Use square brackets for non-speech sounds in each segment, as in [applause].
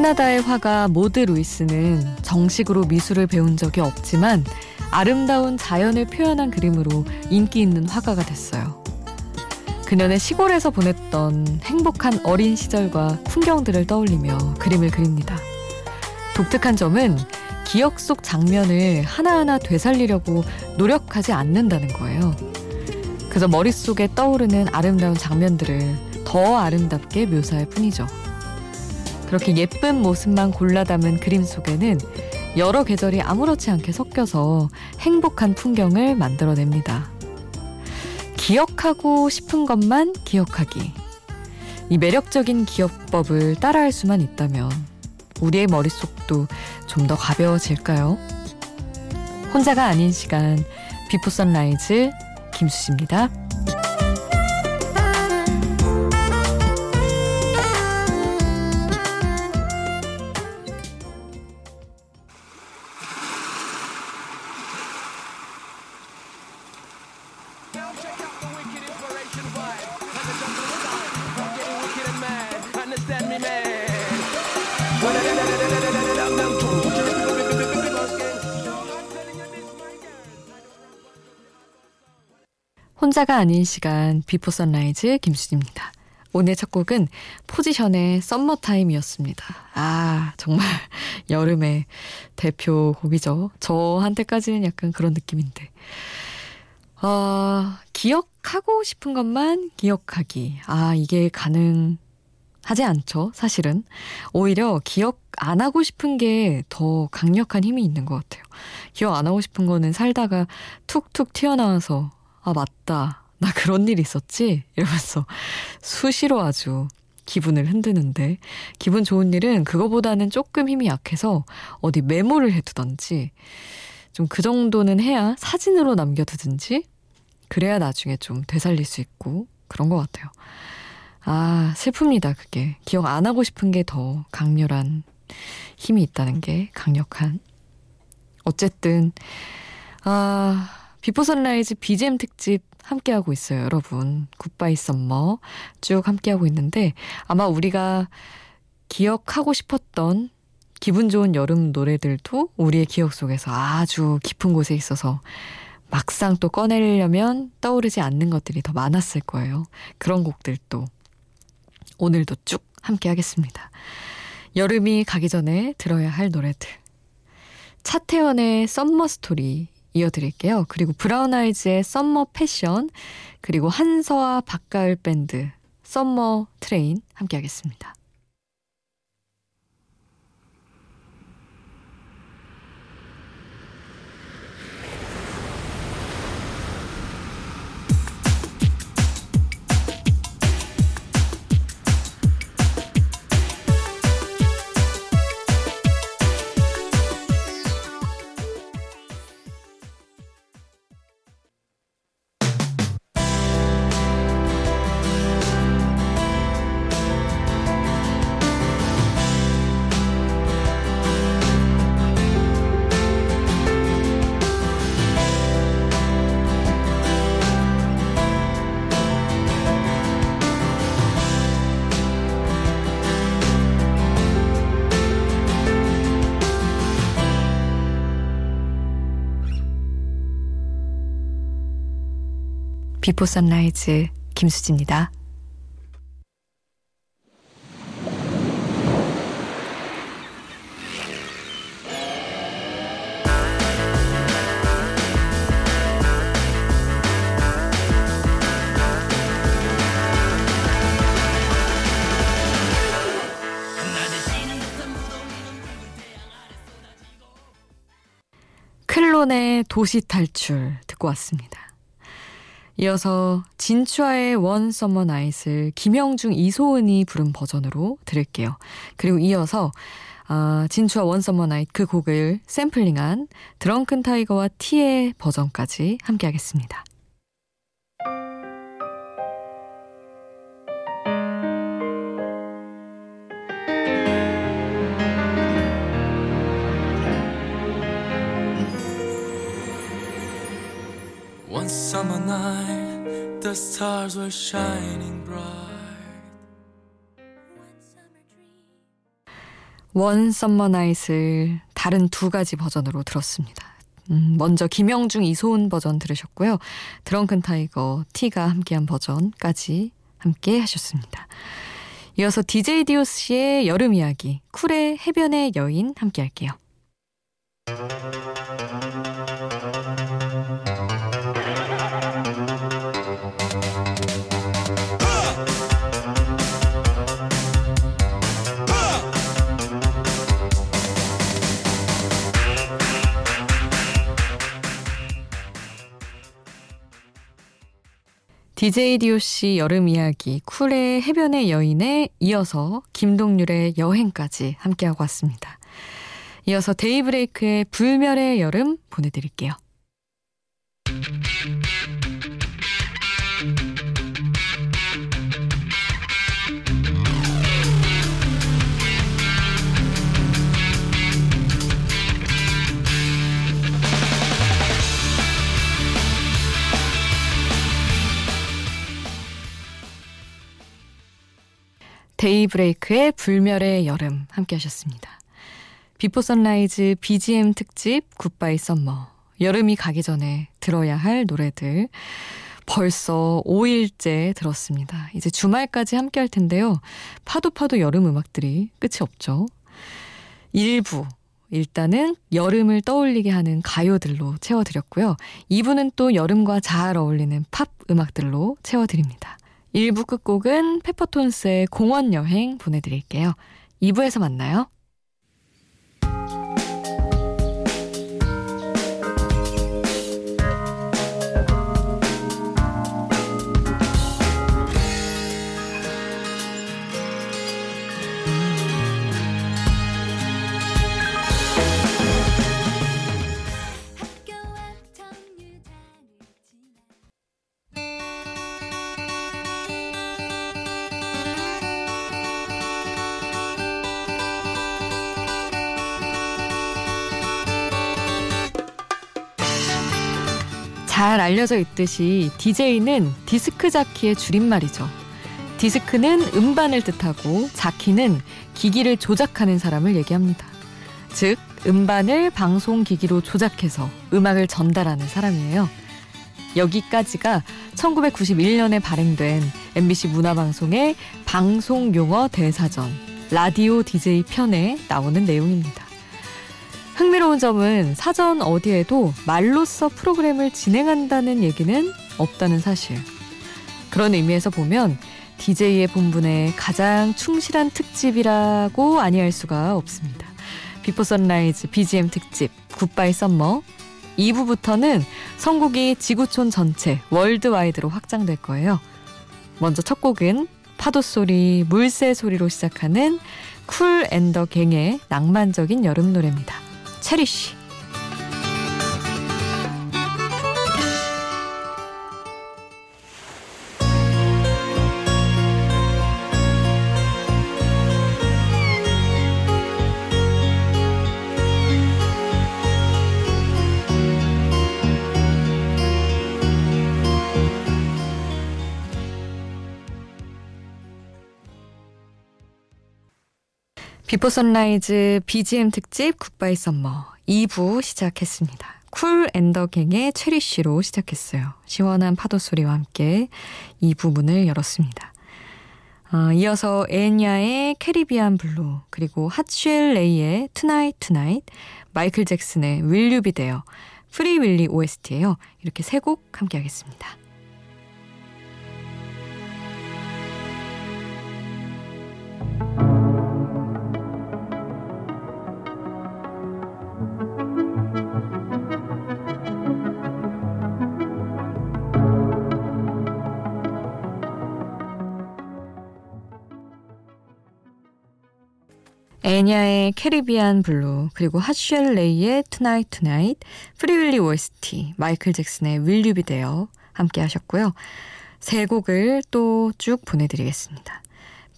캐나다의 화가 모드 루이스는 정식으로 미술을 배운 적이 없지만 아름다운 자연을 표현한 그림으로 인기 있는 화가가 됐어요. 그녀는 시골에서 보냈던 행복한 어린 시절과 풍경들을 떠올리며 그림을 그립니다. 독특한 점은 기억 속 장면을 하나하나 되살리려고 노력하지 않는다는 거예요. 그저 머릿속에 떠오르는 아름다운 장면들을 더 아름답게 묘사할 뿐이죠. 그렇게 예쁜 모습만 골라 담은 그림 속에는 여러 계절이 아무렇지 않게 섞여서 행복한 풍경을 만들어냅니다. 기억하고 싶은 것만 기억하기. 이 매력적인 기억법을 따라할 수만 있다면 우리의 머릿속도 좀 더 가벼워질까요? 혼자가 아닌 시간 Before Sunrise 김수지입니다. 혼자가 아닌 시간 Before Sunrise 김수지입니다. 오늘 첫 곡은 포지션의 Summer Time이었습니다. 아, 정말 [laughs] 여름의 대표 곡이죠. 저한테까지는 약간 그런 느낌인데. 어, 기억하고 싶은 것만 기억하기. 아, 이게 가능 하지 않죠, 사실은. 오히려 기억 안 하고 싶은 게 더 강력한 힘이 있는 것 같아요. 기억 안 하고 싶은 거는 살다가 툭툭 튀어나와서 아, 맞다. 나 그런 일 있었지? 이러면서 수시로 아주 기분을 흔드는데 기분 좋은 일은 그거보다는 조금 힘이 약해서 어디 메모를 해두던지 좀 그 정도는 해야 사진으로 남겨두든지 그래야 나중에 좀 되살릴 수 있고 그런 것 같아요. 아, 슬픕니다, 그게. 기억 안 하고 싶은 게 더 강렬한 힘이 있다는 게 강력한. 어쨌든, 아, Before Sunrise BGM 특집 함께하고 있어요, 여러분. Goodbye Summer 쭉 함께하고 있는데 아마 우리가 기억하고 싶었던 기분 좋은 여름 노래들도 우리의 기억 속에서 아주 깊은 곳에 있어서 막상 또 꺼내려면 떠오르지 않는 것들이 더 많았을 거예요. 그런 곡들도 오늘도 쭉 함께 하겠습니다. 여름이 가기 전에 들어야 할 노래들. 차태현의 Summer Story 이어드릴게요. 그리고 브라운 아이즈의 Summer Passion, 그리고 한서와 박가을 밴드 Summer Train 함께 하겠습니다. 비포 선라이즈 김수지입니다. 클론의 도시 탈출 듣고 왔습니다. 이어서 진추아의 One Summer Night을 김형중 이소은이 부른 버전으로 들을게요. 그리고 이어서 아, 진추아 One Summer Night 그 곡을 샘플링한 드렁큰 타이거와 T의 버전까지 함께 하겠습니다. Summer night, the stars were shining bright. One Summer Night을 다른 두 가지 버전으로 들었습니다. 음, 먼저 김형중 이소은 버전 들으셨고요. 드렁큰 타이거 T가 함께한 버전까지 함께 하셨습니다. 이어서 DJ DOC의 여름 이야기 쿨의 해변의 여인 함께 할게요. DJ DOC 여름 이야기 쿨의 해변의 여인에 이어서 김동률의 여행까지 함께하고 왔습니다. 이어서 데이브레이크의 불멸의 여름 보내드릴게요. 데이브레이크의 불멸의 여름 함께 하셨습니다. Before Sunrise BGM 특집 Goodbye Summer. 여름이 가기 전에 들어야 할 노래들. 벌써 5일째 들었습니다. 이제 주말까지 함께 할 텐데요. 파도 파도 여름 음악들이 끝이 없죠. 일부 일단은 여름을 떠올리게 하는 가요들로 채워드렸고요. 2부는 또 여름과 잘 어울리는 팝 음악들로 채워드립니다. 1부 끝곡은 페퍼톤스의 공원 여행 보내드릴게요. 2부에서 만나요. 잘 알려져 있듯이 DJ는 디스크 자키의 줄임말이죠. 디스크는 음반을 뜻하고 자키는 기기를 조작하는 사람을 얘기합니다. 즉, 음반을 방송 기기로 조작해서 음악을 전달하는 사람이에요. 여기까지가 1991년에 발행된 MBC 문화방송의 방송 용어 대사전 라디오 DJ 편에 나오는 내용입니다. 흥미로운 점은 사전 어디에도 말로써 프로그램을 진행한다는 얘기는 없다는 사실. 그런 의미에서 보면 DJ의 본분에 가장 충실한 특집이라고 아니할 수가 없습니다. Before Sunrise BGM 특집 Goodbye Summer 2부부터는 선곡이 지구촌 전체 worldwide로 확장될 거예요. 먼저 첫 곡은 파도 소리, 물새 소리로 시작하는 쿨 앤더 갱의 낭만적인 여름 노래입니다. 체리씨. Before Sunrise BGM 특집 Goodbye Summer 2부 시작했습니다. 쿨 앤 더 갱의 Cherish로 시작했어요. 시원한 파도 소리와 함께 2부 문을 열었습니다. 어, 이어서 엔야의 Caribbean Blue 그리고 핫쉘 레이의 Tonight Tonight 마이클 잭슨의 Will You Be There Free Willy OST예요. 이렇게 세 곡 함께 하겠습니다. 엔야의 Caribbean Blue, 그리고 핫쉘 레이의 Tonight Tonight, Free Willy OST, 마이클 잭슨의 Will You Be There 함께 하셨고요. 세 곡을 또 쭉 보내드리겠습니다.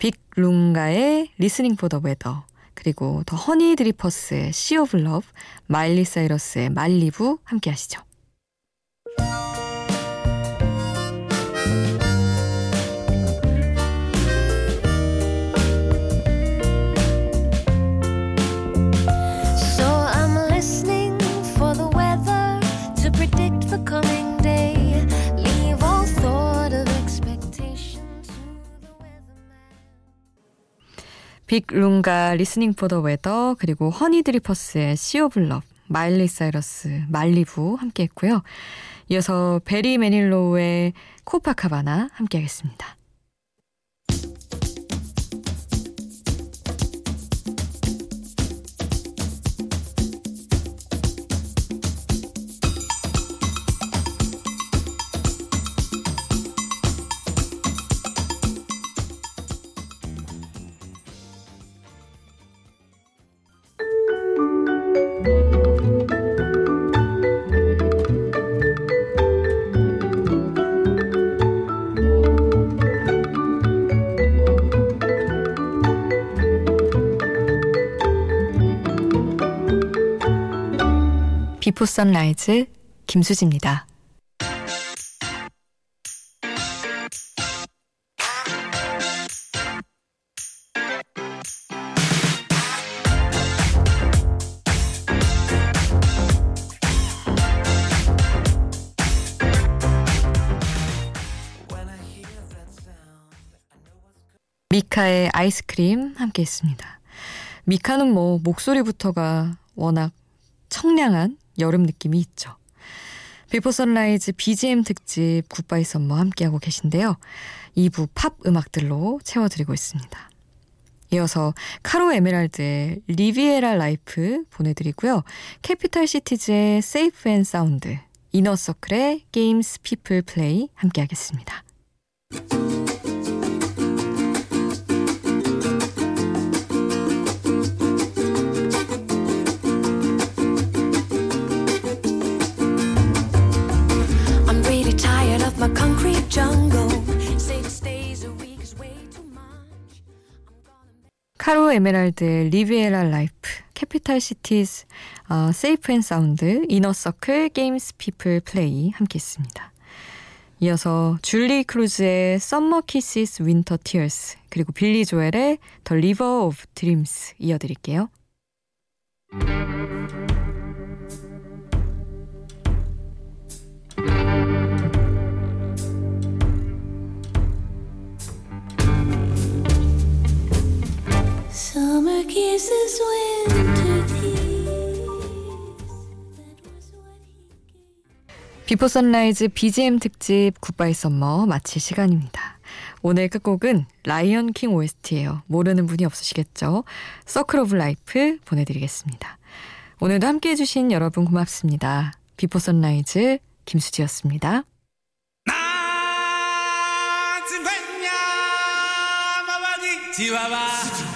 빅 룽가의 Listening for the Weather, 그리고 더 허니 드리퍼스의 Sea of Love, 마일리 사이러스의 말리부 함께 하시죠. 빅 룽가 Listening for the Weather 그리고 허니 드리퍼스의 Sea of Love 마일리 사이러스 말리부 함께 했고요. 이어서 베리 매닐로우의 코파카바나 함께 하겠습니다. 비포 선라이즈 김수지입니다. 미카의 아이스크림 함께 했습니다. 미카는 뭐 목소리부터가 워낙 청량한 여름 느낌이 있죠. Before Sunrise BGM 특집 Goodbye Summer 함께하고 계신데요. 2부 팝 음악들로 채워드리고 있습니다. 이어서 카로 에메랄드의 Riviera Life 보내드리고요. 캐피탈 시티즈의 Safe and Sound, 이너서클의 Games People Play 함께하겠습니다. 카로 에메랄드의 Riviera Life, 캐피탈 시티즈, 어, Safe and Sound, 이너 서클, Games People Play 함께 했습니다. 이어서 줄리 크루즈의 Summer Kisses Winter Tears 그리고 빌리 조엘의 The River of Dreams 이어드릴게요. Before Sunrise BGM 특집 Goodbye Summer 마칠 시간입니다. 오늘 끝곡은 Lion King OST예요. 모르는 분이 없으시겠죠? Circle of Life 보내드리겠습니다. 오늘도 함께 해 주신 여러분 고맙습니다. Before Sunrise 김수지였습니다. 지와봐